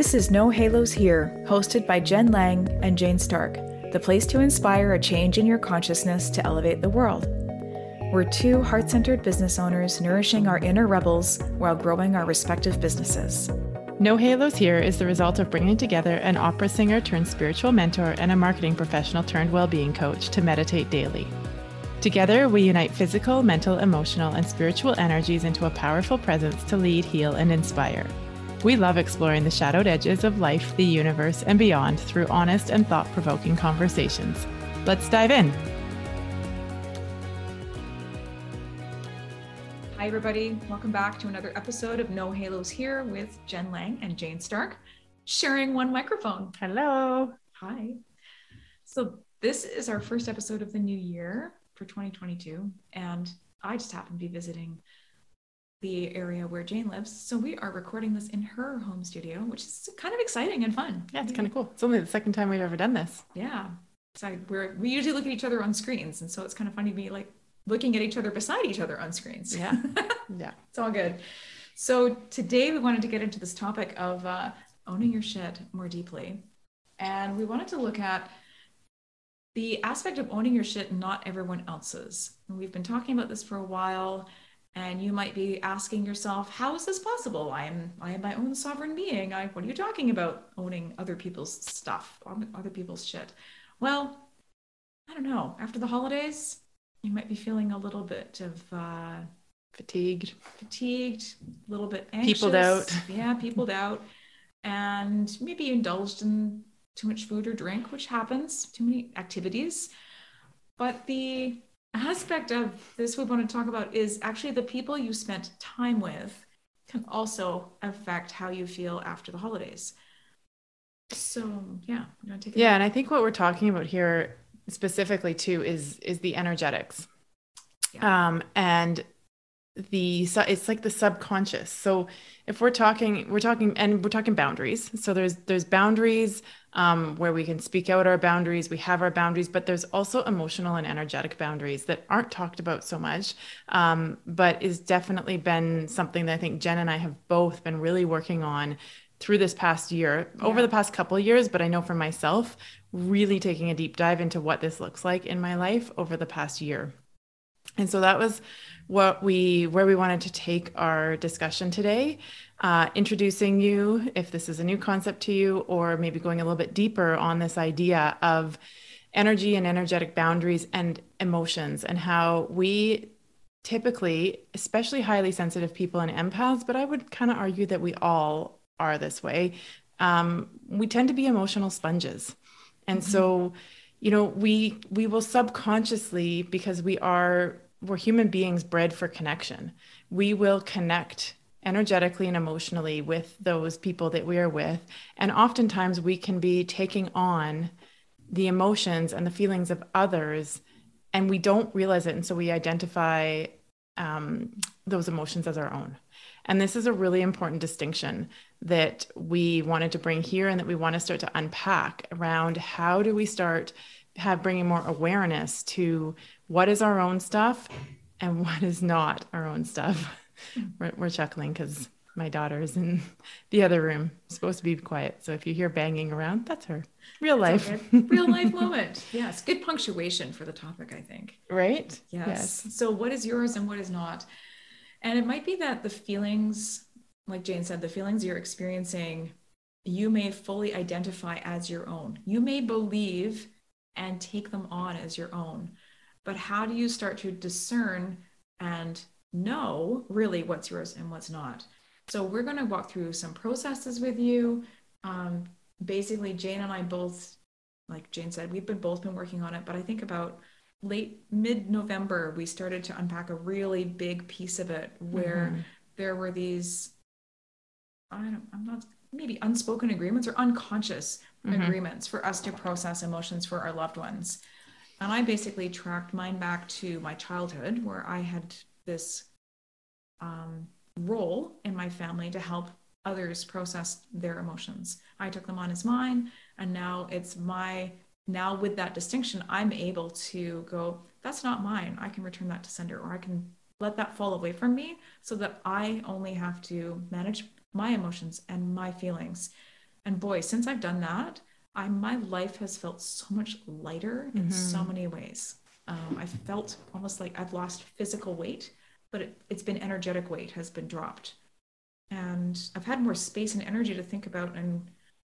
This is No Halos Here, hosted by Jen Lang and Jane Stark, the place to inspire a change in your consciousness to elevate the world. We're two heart centered business owners nourishing our inner rebels while growing our respective businesses. No Halos Here is the result of bringing together an opera singer turned spiritual mentor and a marketing professional turned well being coach to meditate daily. Together, we unite physical, mental, emotional, and spiritual energies into a powerful presence to lead, heal, and inspire. We love exploring the shadowed edges of life, the universe, and beyond through honest and thought provoking conversations. Let's dive in. Hi, everybody. Welcome back to another episode of No Halos Here with Jen Lang and Jane Stark, sharing one microphone. Hello. Hi. So, this is our first episode of the new year for 2022. And I just happen to be visiting the area where Jane lives. So we are recording this in her home studio, which is kind of exciting and fun. Yeah, it's kind of cool. It's only the second time we've ever done this. Yeah. So we're we usually look at each other on screens. And so it's kind of funny to be like looking at each other beside each other on screens. Yeah. Yeah. it's all good. So today we wanted to get into this topic of uh, owning your shit more deeply. And we wanted to look at the aspect of owning your shit, not everyone else's. And we've been talking about this for a while, and you might be asking yourself, "How is this possible? I am I am my own sovereign being. I, what are you talking about? Owning other people's stuff, other people's shit?" Well, I don't know. After the holidays, you might be feeling a little bit of uh, fatigued, fatigued, a little bit anxious, peopled out. Yeah, peopled out, and maybe indulged in too much food or drink, which happens, too many activities. But the aspect of this we want to talk about is actually the people you spent time with can also affect how you feel after the holidays. So yeah, yeah, and I think what we're talking about here specifically too is is the energetics, yeah. um, and the it's like the subconscious so if we're talking we're talking and we're talking boundaries so there's there's boundaries um, where we can speak out our boundaries we have our boundaries but there's also emotional and energetic boundaries that aren't talked about so much um, but is definitely been something that i think jen and i have both been really working on through this past year yeah. over the past couple of years but i know for myself really taking a deep dive into what this looks like in my life over the past year and so that was what we where we wanted to take our discussion today uh, introducing you if this is a new concept to you or maybe going a little bit deeper on this idea of energy and energetic boundaries and emotions and how we typically especially highly sensitive people and empaths but i would kind of argue that we all are this way um, we tend to be emotional sponges and mm-hmm. so you know we we will subconsciously because we are we're human beings bred for connection. We will connect energetically and emotionally with those people that we are with. And oftentimes we can be taking on the emotions and the feelings of others, and we don't realize it. And so we identify um, those emotions as our own. And this is a really important distinction that we wanted to bring here and that we want to start to unpack around how do we start have bringing more awareness to what is our own stuff and what is not our own stuff. we're, we're chuckling because my daughter is in the other room, supposed to be quiet. So if you hear banging around, that's her. Real life. Real life moment. Yes. Good punctuation for the topic, I think. Right? Yes. yes. So what is yours and what is not? And it might be that the feelings, like Jane said, the feelings you're experiencing, you may fully identify as your own. You may believe and take them on as your own. But how do you start to discern and know really what's yours and what's not? So we're going to walk through some processes with you. Um, basically, Jane and I both, like Jane said, we've been both been working on it. But I think about late mid November, we started to unpack a really big piece of it where mm-hmm. there were these. I don't, I'm not maybe unspoken agreements or unconscious mm-hmm. agreements for us to process emotions for our loved ones. And I basically tracked mine back to my childhood where I had this um, role in my family to help others process their emotions. I took them on as mine. And now it's my, now with that distinction, I'm able to go, that's not mine. I can return that to sender or I can let that fall away from me so that I only have to manage my emotions and my feelings And boy, since I've done that, I my life has felt so much lighter in mm-hmm. so many ways. Um, I felt almost like I've lost physical weight, but it, it's been energetic weight has been dropped, and I've had more space and energy to think about and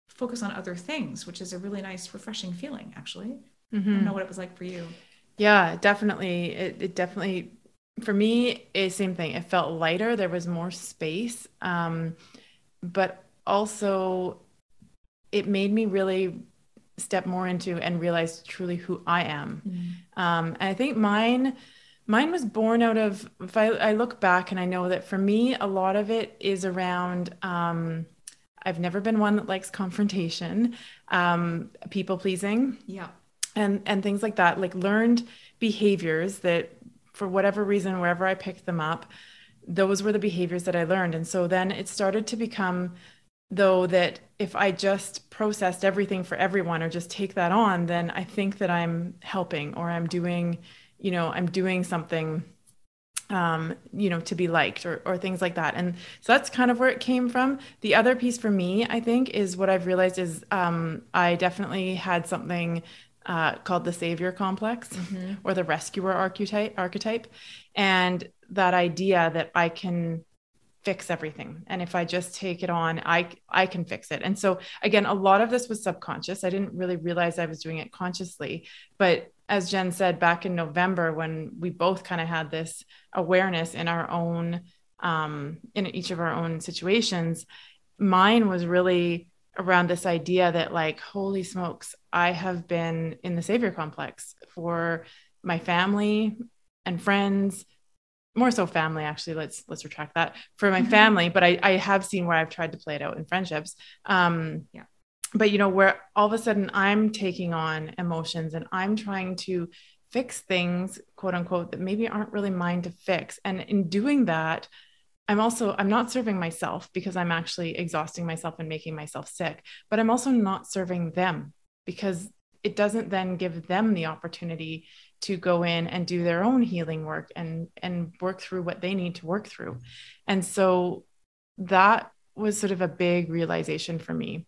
focus on other things, which is a really nice, refreshing feeling. Actually, mm-hmm. I don't know mm-hmm. what it was like for you. Yeah, definitely. It, it definitely for me, it same thing. It felt lighter. There was more space, um, but also it made me really step more into and realize truly who I am. Mm. Um, and I think mine, mine was born out of. If I, I, look back and I know that for me, a lot of it is around. Um, I've never been one that likes confrontation, um, people pleasing, yeah, and and things like that. Like learned behaviors that, for whatever reason, wherever I picked them up, those were the behaviors that I learned. And so then it started to become though that if I just processed everything for everyone or just take that on, then I think that I'm helping or I'm doing, you know, I'm doing something um, you know, to be liked or, or things like that. And so that's kind of where it came from. The other piece for me, I think, is what I've realized is um, I definitely had something uh, called the savior complex mm-hmm. or the rescuer archetype, archetype. And that idea that I can fix everything. And if i just take it on i i can fix it. And so again a lot of this was subconscious. I didn't really realize i was doing it consciously. But as jen said back in november when we both kind of had this awareness in our own um, in each of our own situations mine was really around this idea that like holy smokes i have been in the savior complex for my family and friends more so family actually. Let's let's retract that for my mm-hmm. family but I, I have seen where i've tried to play it out in friendships. Um yeah. but you know where all of a sudden i'm taking on emotions and i'm trying to fix things quote unquote that maybe aren't really mine to fix. And in doing that i'm also i'm not serving myself because i'm actually exhausting myself and making myself sick but i'm also not serving them because it doesn't then give them the opportunity to go in and do their own healing work and and work through what they need to work through. And so that was sort of a big realization for me.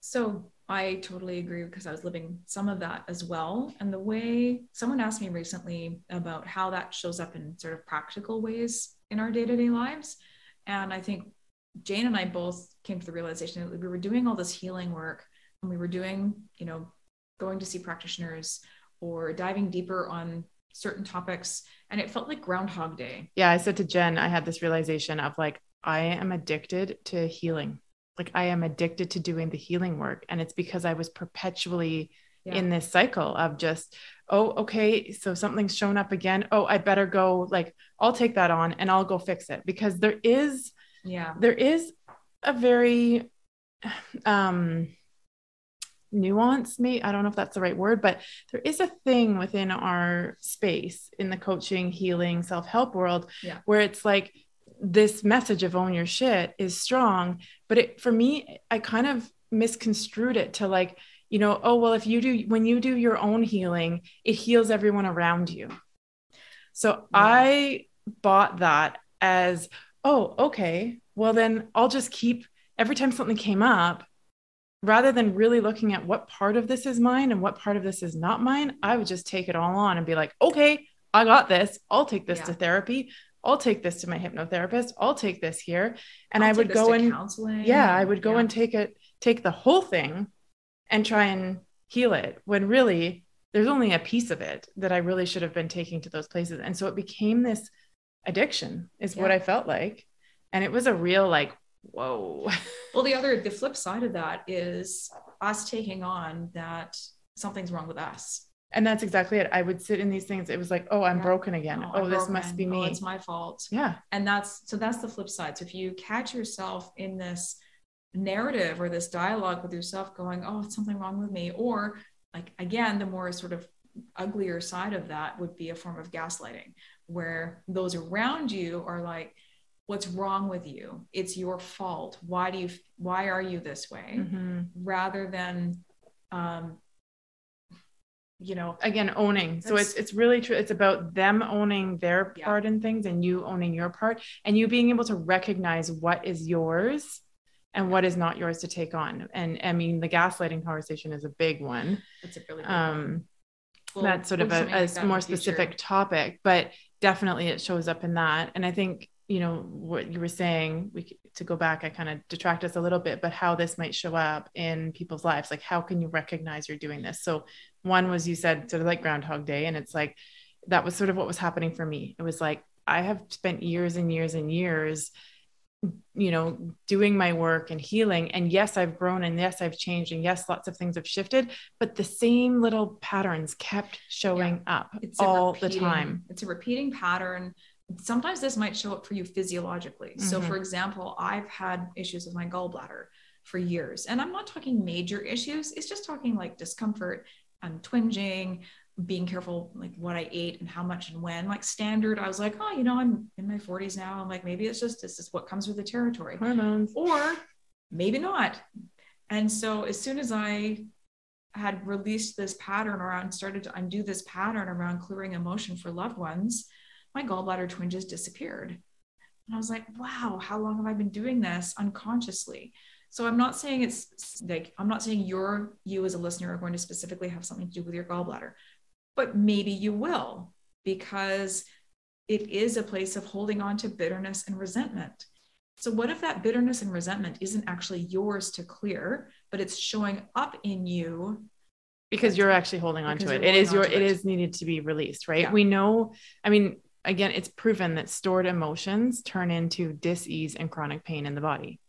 So i totally agree because i was living some of that as well. And the way someone asked me recently about how that shows up in sort of practical ways in our day-to-day lives. And i think jane and i both came to the realization that we were doing all this healing work and we were doing you know going to see practitioners or diving deeper on certain topics and it felt like groundhog day. Yeah i said to jen i had this realization of like i am addicted to healing. Like i am addicted to doing the healing work and it's because i was perpetually yeah. in this cycle of just oh okay so something's shown up again. Oh i better go like i'll take that on and i'll go fix it. Because there is yeah. there is a very um nuance me i don't know if that's the right word but there is a thing within our space in the coaching healing self-help world yeah. where it's like this message of own your shit is strong but it for me i kind of misconstrued it to like you know oh well if you do when you do your own healing it heals everyone around you so yeah. i bought that as oh okay well then i'll just keep every time something came up rather than really looking at what part of this is mine and what part of this is not mine, I would just take it all on and be like, okay, I got this. I'll take this yeah. to therapy. I'll take this to my hypnotherapist. I'll take this here. And I'll I would go and counseling. yeah, I would go yeah. and take it, take the whole thing and try and heal it when really there's only a piece of it that I really should have been taking to those places. And so it became this addiction, is yeah. what I felt like. And it was a real like, whoa. well, the other, the flip side of that is us taking on that something's wrong with us. And that's exactly it. I would sit in these things. It was like, oh, I'm yeah. broken again. Oh, oh this broken. must be oh, me. Oh, it's my fault. Yeah. And that's so that's the flip side. So if you catch yourself in this narrative or this dialogue with yourself going, oh, it's something wrong with me, or like again, the more sort of uglier side of that would be a form of gaslighting, where those around you are like, what's wrong with you it's your fault why do you why are you this way mm-hmm. rather than um you know again owning so it's it's really true it's about them owning their yeah. part in things and you owning your part and you being able to recognize what is yours and what is not yours to take on. And I mean, the gaslighting conversation is a big one. That's a really big um. We'll- that's sort of a, a like that in more specific topic, but definitely it shows up in that. And I think, you know, what you were saying, we to go back, I kind of detract us a little bit, but how this might show up in people's lives. Like, how can you recognize you're doing this? So, one was you said sort of like Groundhog Day, and it's like that was sort of what was happening for me. It was like I have spent years and years and years you know doing my work and healing and yes i've grown and yes i've changed and yes lots of things have shifted but the same little patterns kept showing up It's all the time It's a repeating pattern. Sometimes this might show up for you physiologically. So, Mhm. for example, I've had issues with my gallbladder for years, and I'm not talking major issues. It's just talking like discomfort, and twinging, being careful like what I ate and how much and when. Like standard, I was like, oh, you know, I'm in my 40s now. I'm like, maybe it's just this is what comes with the territory hormones or maybe not. And so as soon as I had released this pattern around, started to undo this pattern around clearing emotion for loved ones, my gallbladder twinges disappeared. And I was like, wow, how long have I been doing this unconsciously? So I'm not saying it's like, I'm not saying you're, you as a listener are going to specifically have something to do with your gallbladder, but maybe you will because it is a place of holding on to bitterness and resentment. So, what if that bitterness and resentment isn't actually yours to clear, but it's showing up in you? because you're actually holding on to it it is your it it. is needed to be released right Yeah. we know i mean again it's proven that stored emotions turn into dis-ease and chronic pain in the body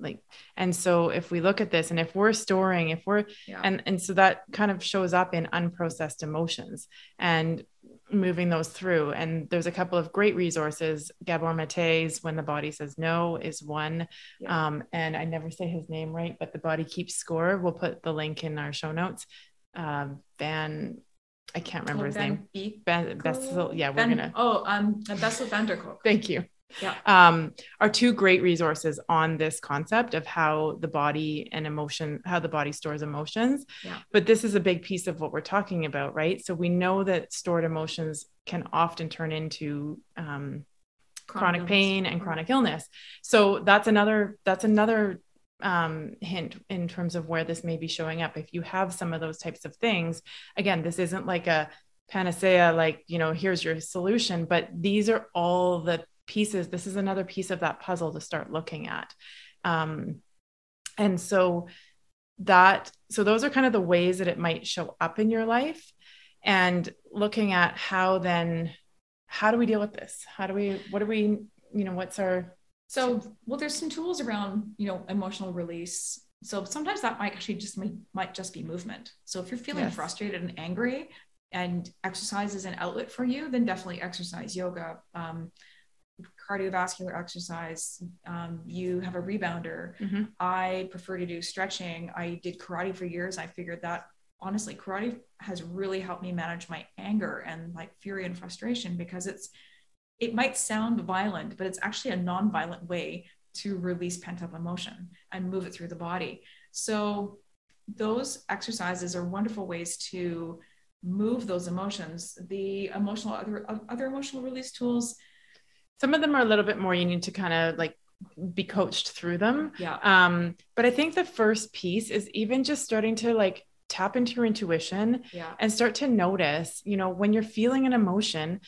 like and so if we look at this and if we're storing if we're Yeah. and and so that kind of shows up in unprocessed emotions and moving those through and there's a couple of great resources gabor mate's when the body says no is one Yeah. um, and i never say his name right but the body keeps score we'll put the link in our show notes um, van i can't remember his name Beek- ben, Bessel, yeah we're Ben- gonna Oh, um, Bessel van der Kolk. thank you Yeah. um, are two great resources on this concept of how the body and emotion, how the body stores emotions. Yeah. But this is a big piece of what we're talking about, right? So we know that stored emotions can often turn into um, chronic, illness. pain and Mhm. chronic illness. So that's another that's another um, hint in terms of where this may be showing up. If you have some of those types of things, again, this isn't like a panacea, like you know, here's your solution, but these are all the pieces. This is another piece of that puzzle to start looking at. Um, and so that so those are kind of the ways that it might show up in your life and looking at how then how do we deal with this how do we what do we you know what's our So, well, there's some tools around, you know, emotional release. So sometimes that might actually just might, might just be movement. So if you're feeling Yes. frustrated and angry, and exercise is an outlet for you, then definitely exercise, yoga, um, cardiovascular exercise. Um, you have a rebounder. Mhm. I prefer to do stretching. I did karate for years. I figured that honestly, karate has really helped me manage my anger and like fury and frustration because it's it might sound violent, but it's actually a non-violent way to release pent-up emotion and move it through the body. So those exercises are wonderful ways to move those emotions. The emotional other other emotional release tools, some of them are a little bit more you need to kind of like be coached through them yeah, um but i think the first piece is even just starting to like tap into your intuition yeah, and start to notice, you know, when you're feeling an emotion,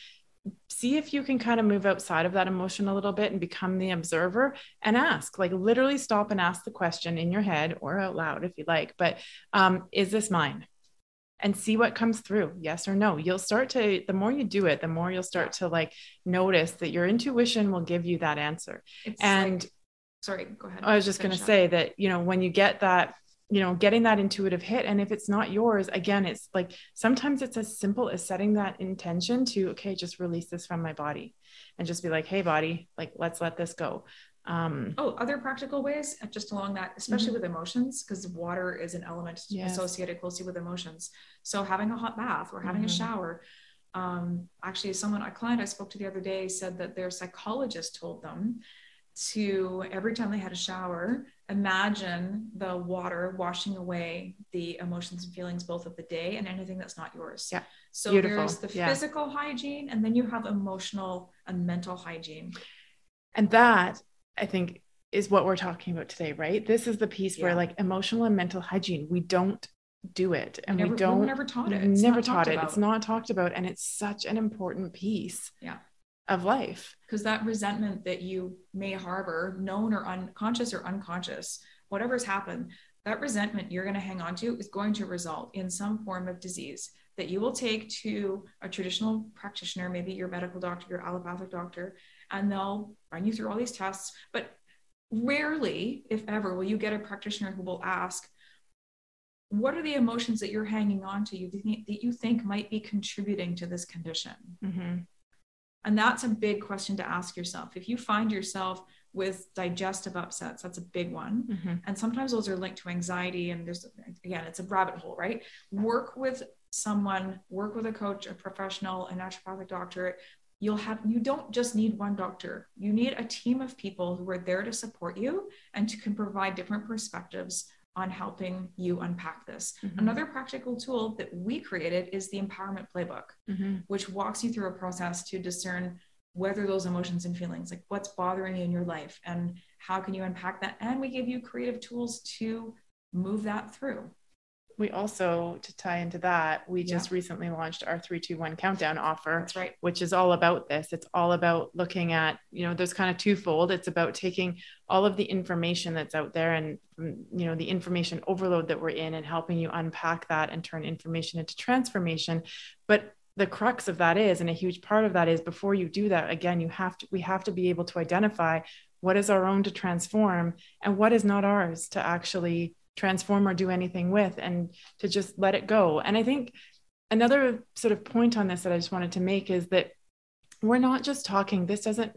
see if you can kind of move outside of that emotion a little bit and become the observer and ask, like literally stop and ask the question in your head or out loud if you like, but um, is this mine? And see what comes through, yes or no. You'll start to, the more you do it, the more you'll start to like notice that your intuition will give you that answer. It's And like- sorry, go ahead. I was just going to say that, you know, when you get that, you know, getting that intuitive hit, and if it's not yours, again, it's like sometimes it's as simple as setting that intention to, okay, just release this from my body and just be like, hey, body, like, let's let this go. Um, Oh, other practical ways, uh, just along that, especially with emotions, because water is an element Mm-hmm. Yes. associated closely with emotions. So having a hot bath or having Mhm. a shower. Um, actually, someone, a client I spoke to the other day said that their psychologist told them to every time they had a shower, imagine the water washing away the emotions and feelings both of the day and anything that's not yours. Yeah. So Beautiful. there's the Yeah. physical hygiene, and then you have emotional and mental hygiene. and that I think is what we're talking about today, right? This is the piece yeah. where like emotional and mental hygiene, we don't do it and we, never, we don't we never taught it. It's never taught it. About. It's not talked about. And it's such an important piece yeah. Of life. Because that resentment that you may harbor, known or unconscious or unconscious, whatever's happened, that resentment you're going to hang on to is going to result in some form of disease that you will take to a traditional practitioner, maybe your medical doctor, your allopathic doctor, and they'll run you through all these tests. But rarely, if ever, will you get a practitioner who will ask, what are the emotions that you're hanging on to you that you think might be contributing to this condition? Mm-hmm. And that's a big question to ask yourself. If you find yourself with digestive upsets, that's a big one. Mm-hmm. And sometimes those are linked to anxiety. And there's, again, it's a rabbit hole, right? Work with someone, work with a coach, a professional, a naturopathic doctor. You'll have, you don't just need one doctor. You need a team of people who are there to support you and to can provide different perspectives on helping you unpack this. Mm-hmm. Another practical tool that we created is the empowerment playbook, mm-hmm. which walks you through a process to discern whether those emotions and feelings, like what's bothering you in your life and how can you unpack that. And we give you creative tools to move that through we also to tie into that we just recently launched our 321 countdown offer that's right. which is all about this. It's all about looking at you know there's kind of twofold. It's about taking all of the information that's out there and mm, you know the information overload that we're in and helping you unpack that and turn information into transformation. But the crux of that is and a huge part of that is before you do that again you have to we have to be able to identify what is our own to transform and what is not ours to actually transform or do anything with and to just let it go. And I think another sort of point on this that I just wanted to make is that we're not just talking this doesn't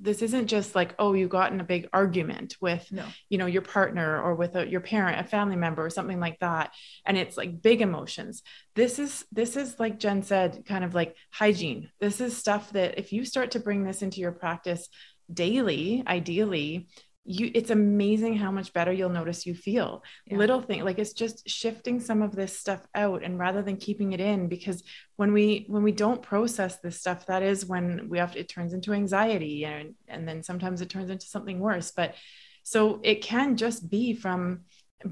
this isn't just like oh you got in a big argument with no. you know your partner or with a, your parent a family member or something like that and it's like big emotions this is this is like jen said kind of like hygiene this is stuff that if you start to bring this into your practice daily ideally you it's amazing how much better you'll notice you feel yeah. little thing like it's just shifting some of this stuff out and rather than keeping it in because when we when we don't process this stuff that is when we have to, it turns into anxiety and and then sometimes it turns into something worse but so it can just be from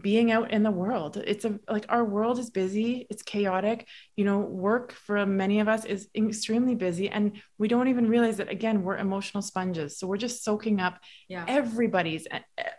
being out in the world. It's a like our world is busy it's chaotic. You know work for many of us is extremely busy and we don't even realize that again we're emotional sponges. So we're just soaking up yeah. everybody's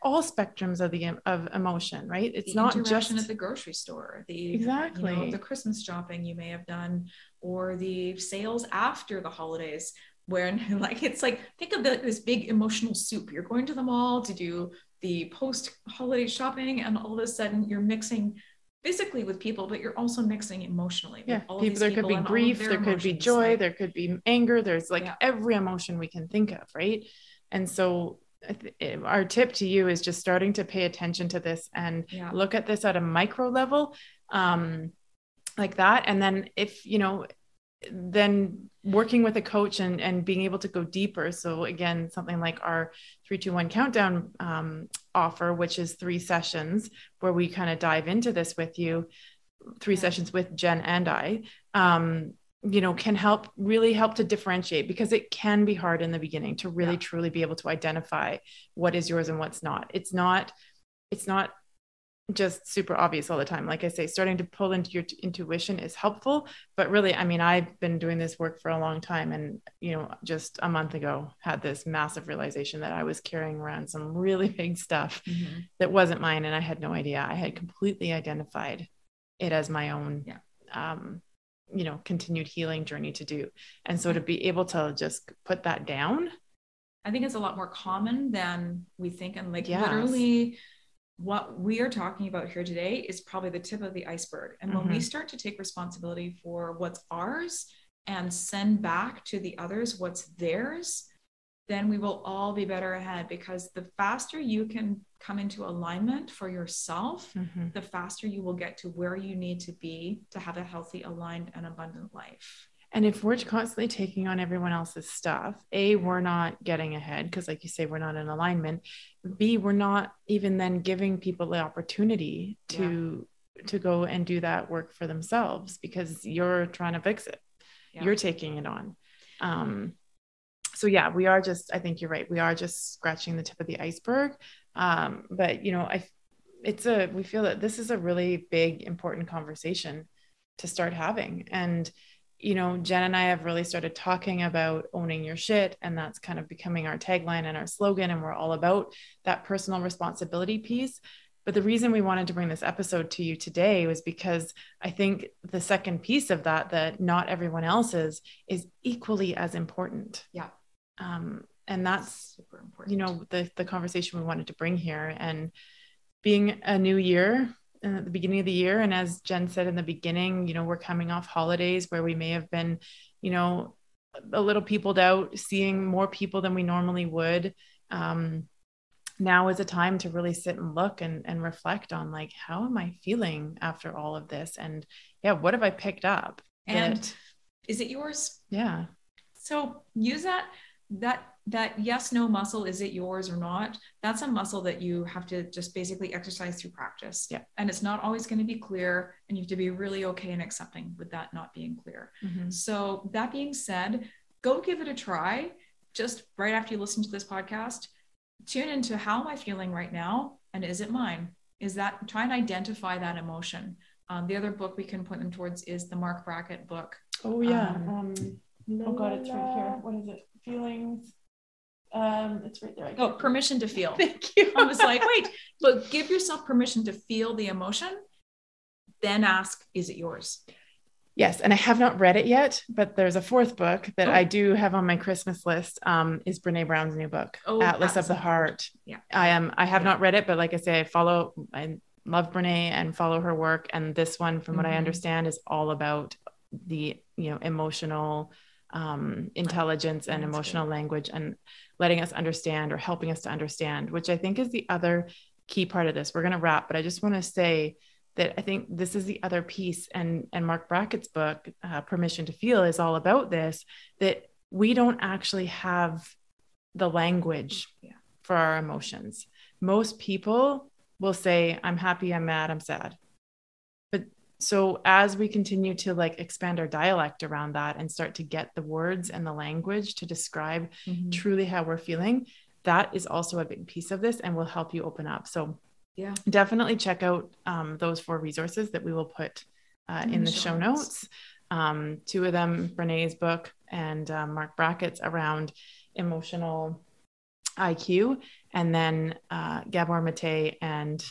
all spectrums of the of emotion right? It's the not just at the grocery store the exactly you know, the christmas shopping you may have done or the sales after the holidays where like it's like think of the, this big emotional soup. You're going to the mall to do the post holiday shopping and all of a sudden you're mixing physically with people but you're also mixing emotionally yeah people, there people could be grief there could be joy like, there could be anger there's like yeah. every emotion we can think of right and so our tip to you is just starting to pay attention to this and yeah. look at this at a micro level um like that and then if you know then working with a coach and, and being able to go deeper. So again, something like our 321 countdown um, offer, which is three sessions where we kind of dive into this with you, three yeah. sessions with Jen and I, um, you know, can help really help to differentiate because it can be hard in the beginning to really yeah. truly be able to identify what is yours and what's not. It's not, it's not just super obvious all the time. Like I say, starting to pull into your t- intuition is helpful. But really, I mean, I've been doing this work for a long time. And, you know, just a month ago, had this massive realization that I was carrying around some really big stuff mm-hmm. that wasn't mine. And I had no idea. I had completely identified it as my own, yeah. um, you know, continued healing journey to do. And so to be able to just put that down. I think it's a lot more common than we think. And like yes. literally, what we are talking about here today is probably the tip of the iceberg. And when mm-hmm. we start to take responsibility for what's ours and send back to the others what's theirs, then we will all be better ahead because the faster you can come into alignment for yourself, mm-hmm. the faster you will get to where you need to be to have a healthy, aligned, and abundant life. And if we're constantly taking on everyone else's stuff, A, we're not getting ahead because, like you say, we're not in alignment. B, we're not even then giving people the opportunity to yeah. to go and do that work for themselves because you're trying to fix it. Yeah. You're taking it on. Um, so yeah, we are just, I think you're right. We are just scratching the tip of the iceberg. Um, but you know, I, it's a, we feel that this is a really big, important conversation to start having. And, you know, Jen and I have really started talking about owning your shit. And that's kind of becoming our tagline and our slogan. And we're all about that personal responsibility piece. But the reason we wanted to bring this episode to you today was because I think the second piece of that, that not everyone else's, is is equally as important. Yeah. Um, and that's super important. You know, the the conversation we wanted to bring here, and being a new year at the beginning of the year, and as Jen said in the beginning, you know, we're coming off holidays where we may have been, you know, a little peopled out, seeing more people than we normally would. Um, now is a time to really sit and look and, and reflect on like how am i feeling after all of this? And yeah what have i picked up? And that, is it yours? Yeah. So use that that that yes no muscle is it yours or not that's a muscle that you have to just basically exercise through practice yeah and it's not always going to be clear and you have to be really okay and accepting with that not being clear mm-hmm. so that being said go give it a try just right after you listen to this podcast tune into how am I feeling right now? And is it mine? Is that try and identify that emotion? Um, the other book we can point them towards is the Marc Brackett book. Oh yeah. Um, um, oh god, it's right here. What is it? Feelings. Um, it's right there. I Oh, permission to feel. Thank you. I was like, wait, but give yourself permission to feel the emotion. Then ask, is it yours? Yes, and I have not read it yet, but there's a fourth book that oh. I do have on my Christmas list. Um, is Brene Brown's new book, oh, Atlas of the Heart. Yeah, I am. I have yeah. not read it, but like I say, I follow. I love Brene and follow her work. And this one, from mm-hmm. what I mm-hmm. understand, is all about the you know emotional um, intelligence and That's emotional good. language and letting us understand or helping us to understand, which I think is the other key part of this. We're going to wrap, but I just want to say that I think this is the other piece, and and Marc Brackett's book, uh, Permission to Feel, is all about this. That we don't actually have the language yeah. for our emotions. Most people will say, "I'm happy, I'm mad, I'm sad," so as we continue to like expand our dialect around that and start to get the words and the language to describe mm-hmm. truly how we're feeling, that is also a big piece of this and will help you open up. So yeah definitely check out um, those four resources that we will put uh, in, in, the show notes, notes. Um, two of them brene's book and uh, marc brackett's around emotional iq and then uh, gabor mate and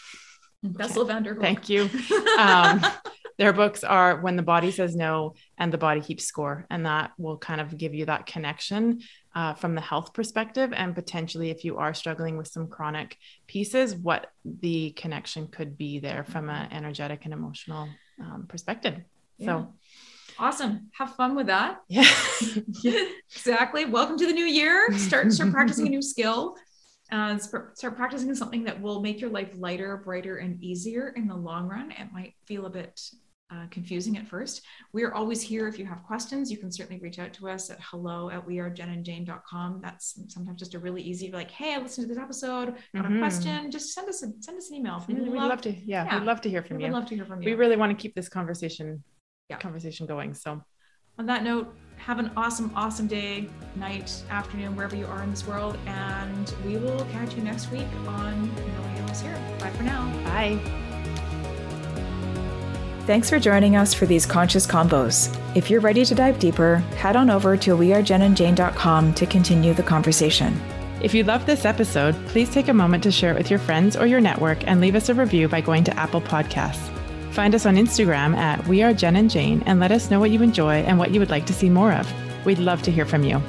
Bessel van der Thank you. Um, their books are When the Body Says No and The Body Keeps Score. And that will kind of give you that connection uh, from the health perspective. And potentially, if you are struggling with some chronic pieces, what the connection could be there from an energetic and emotional um, perspective. Yeah. So, awesome. Have fun with that. Yeah. exactly. Welcome to the new year. Start, start practicing a new skill uh, start practicing something that will make your life lighter, brighter, and easier in the long run. It might feel a bit uh, confusing at first. We are always here. If you have questions, you can certainly reach out to us at hello at wearejenandjane.com. That's sometimes just a really easy, like, hey, I listened to this episode, got mm-hmm. a question. Just send us a, send us an email. We'd, we'd love, love, to, yeah, yeah, we'd love to hear from we you. We'd love to hear from you. We really want to keep this conversation, yeah. conversation going. So on that note, have an awesome, awesome day, night, afternoon, wherever you are in this world. And we will catch you next week on No Halos Here. Bye for now. Bye. Thanks for joining us for these conscious combos. If you're ready to dive deeper, head on over to wearejenandjane.com to continue the conversation. If you love this episode, please take a moment to share it with your friends or your network and leave us a review by going to Apple Podcasts. Find us on Instagram at We Are Jen and Jane and let us know what you enjoy and what you would like to see more of. We'd love to hear from you.